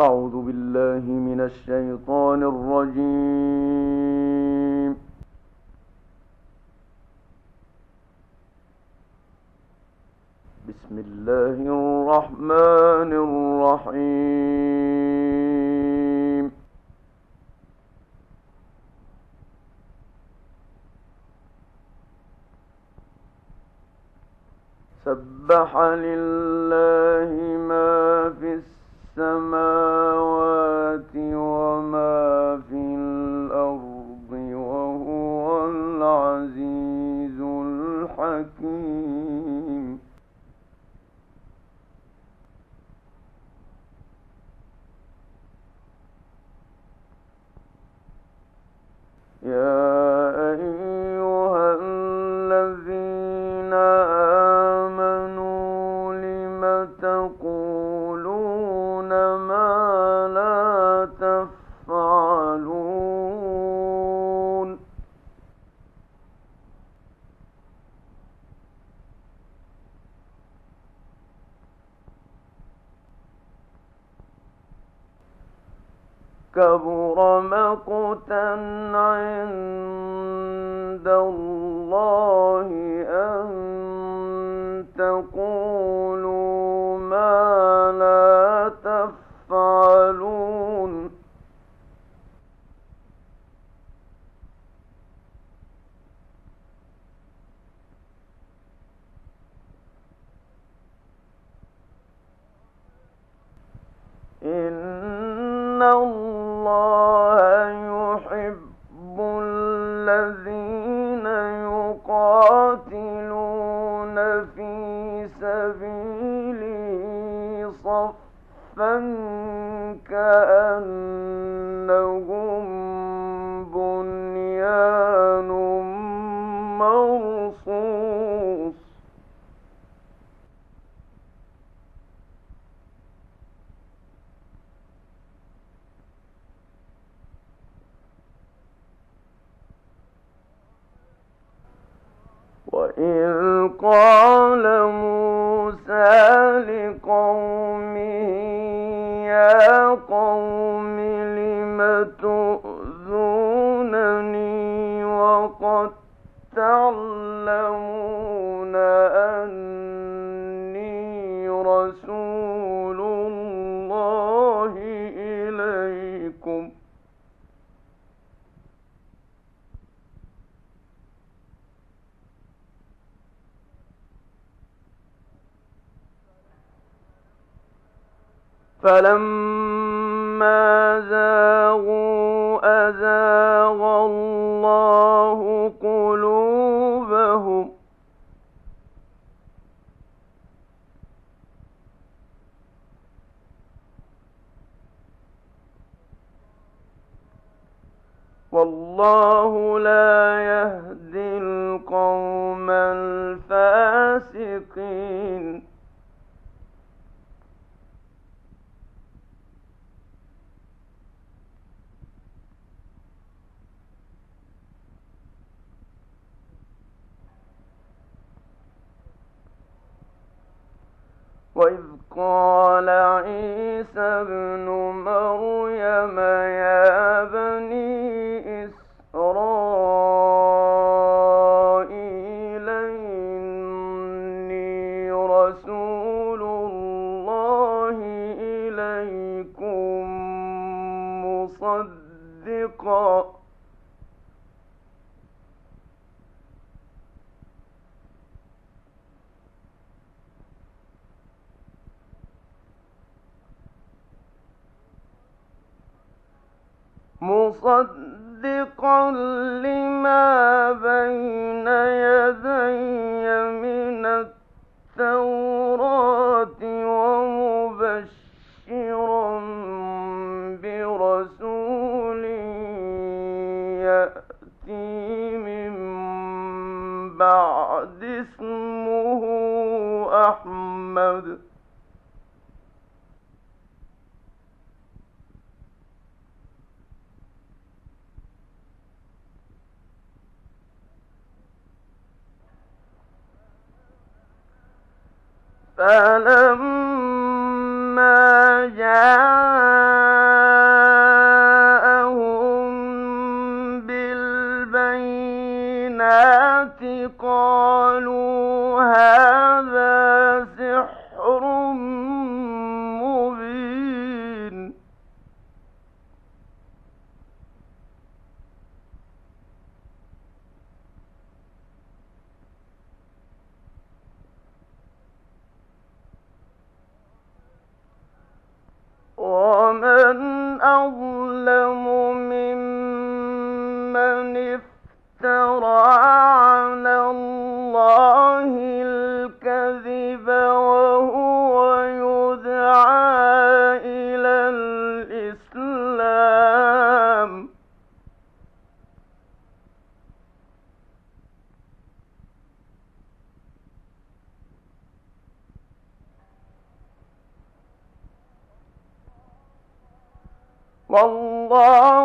أعوذ بالله من الشيطان الرجيم. بسم الله الرحمن الرحيم. سبح لله إِنَّ والله لا يهدي القوم الفاسقين. وإذ قال عيسى ابن مريم يا مصدقا لما والله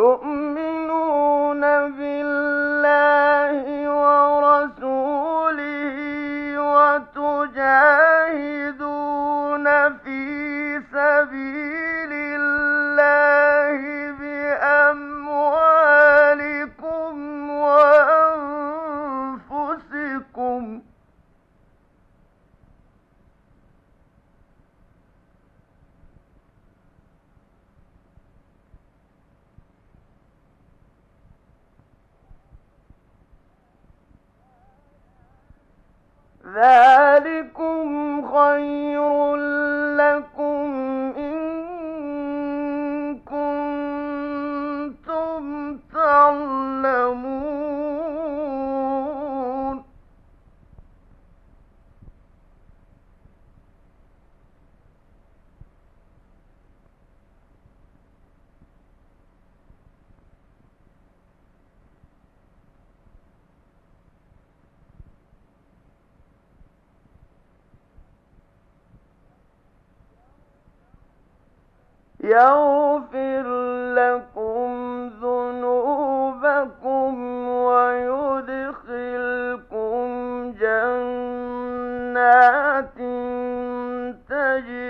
تؤمنون به ذلكم خير الرجيم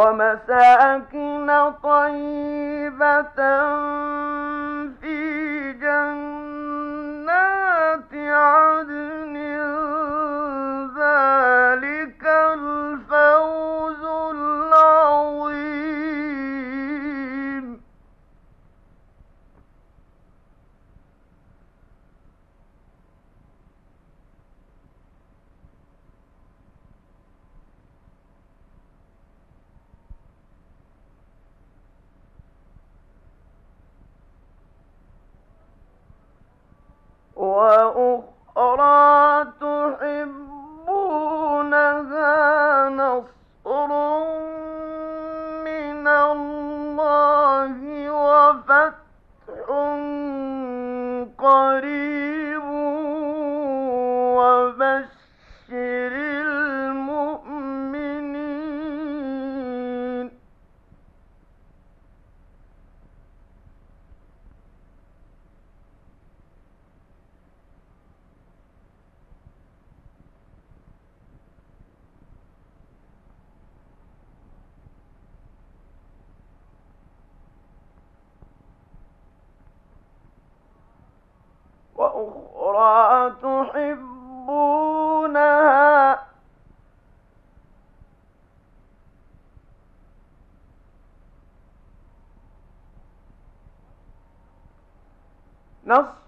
ومساكن طيبة وأخرى أخرى تحبونها؟ نصر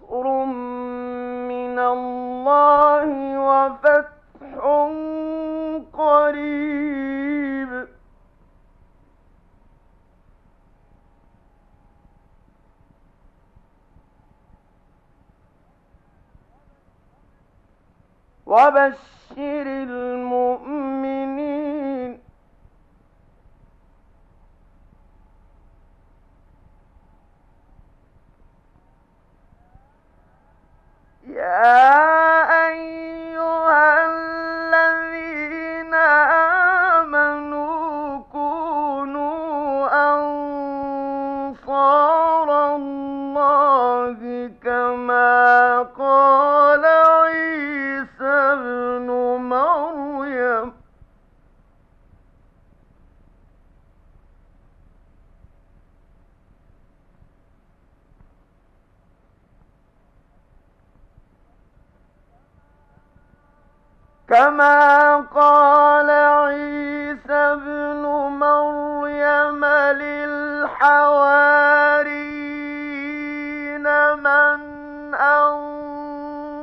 فمن أنصار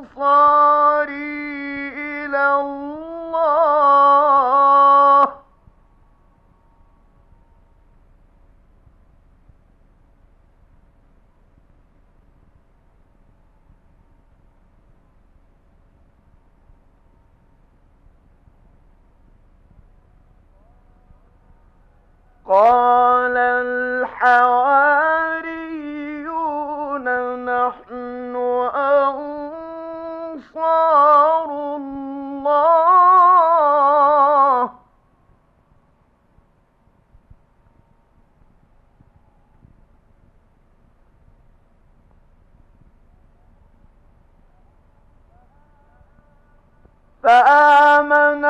فآمن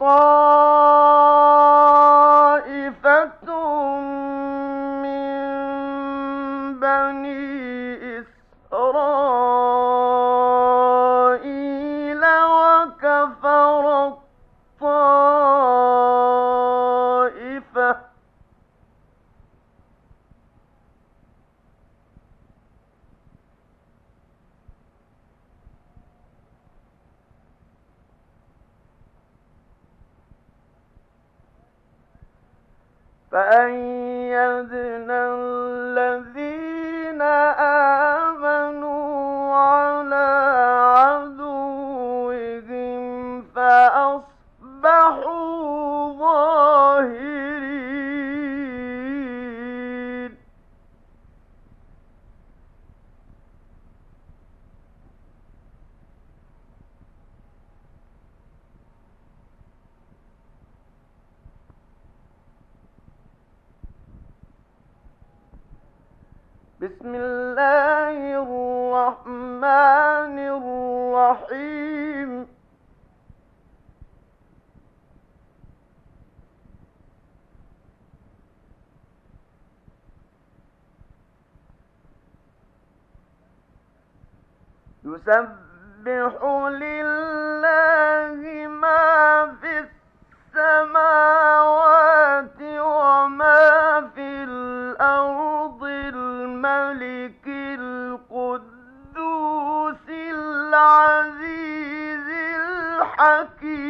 طائفة بسم الله الرحمن الرحيم. يسبح لله الملك القدوس العزيز الحكيم.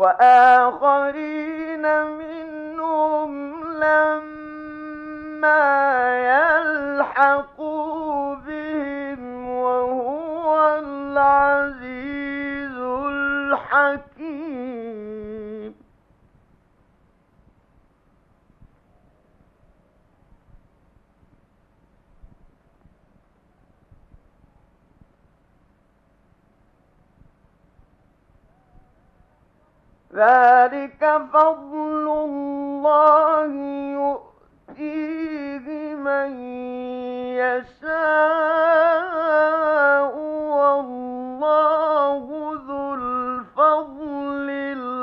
وآخرين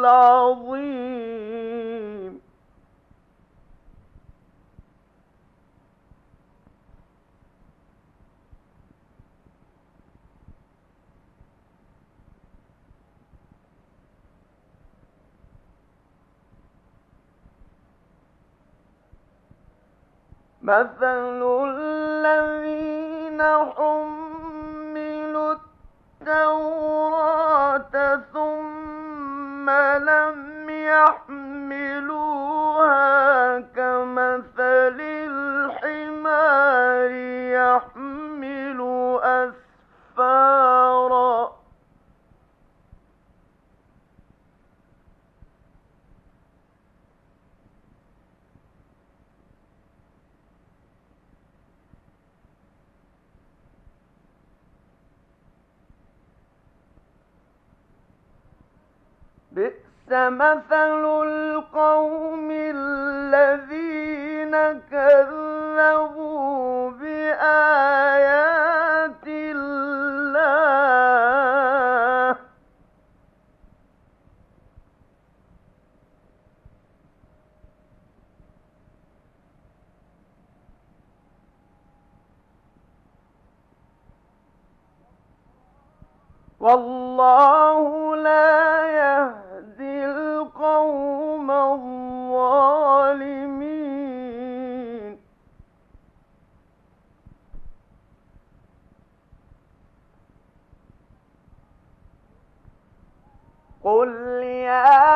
العظيم. مثل الذين حملوا التوراة لم يحمل بئس مثل القوم الذين كذبوا قل يا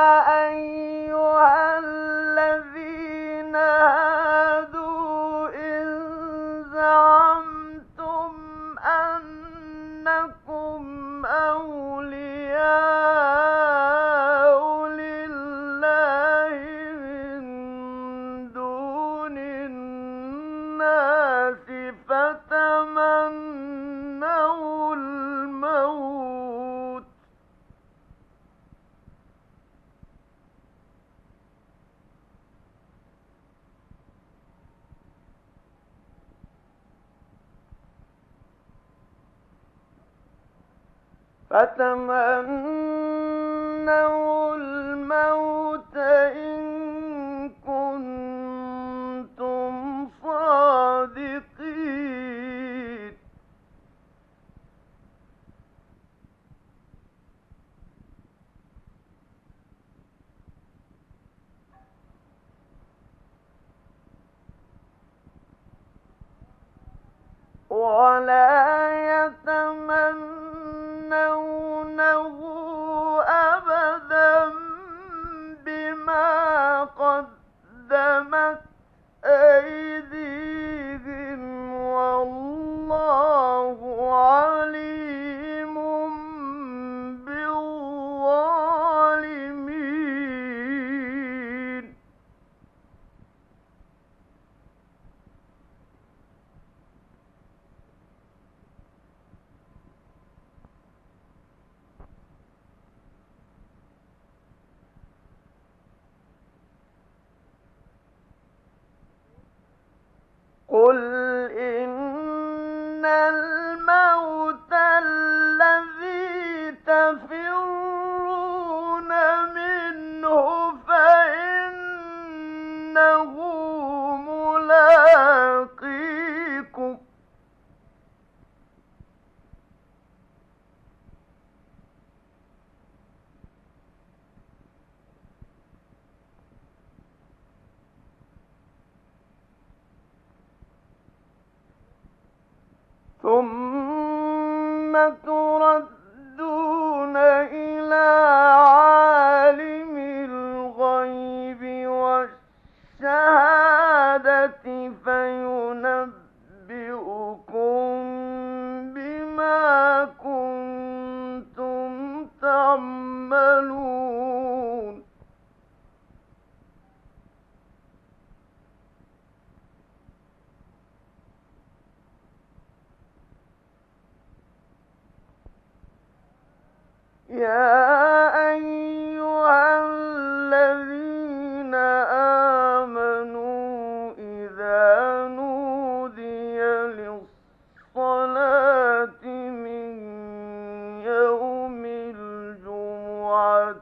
جنة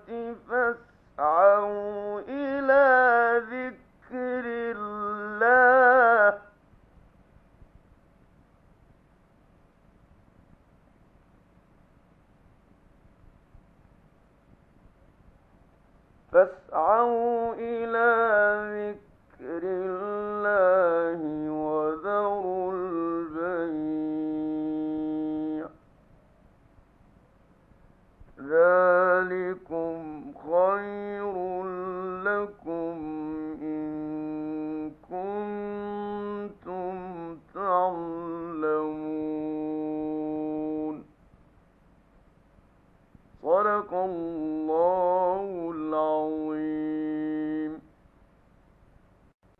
فاستغفر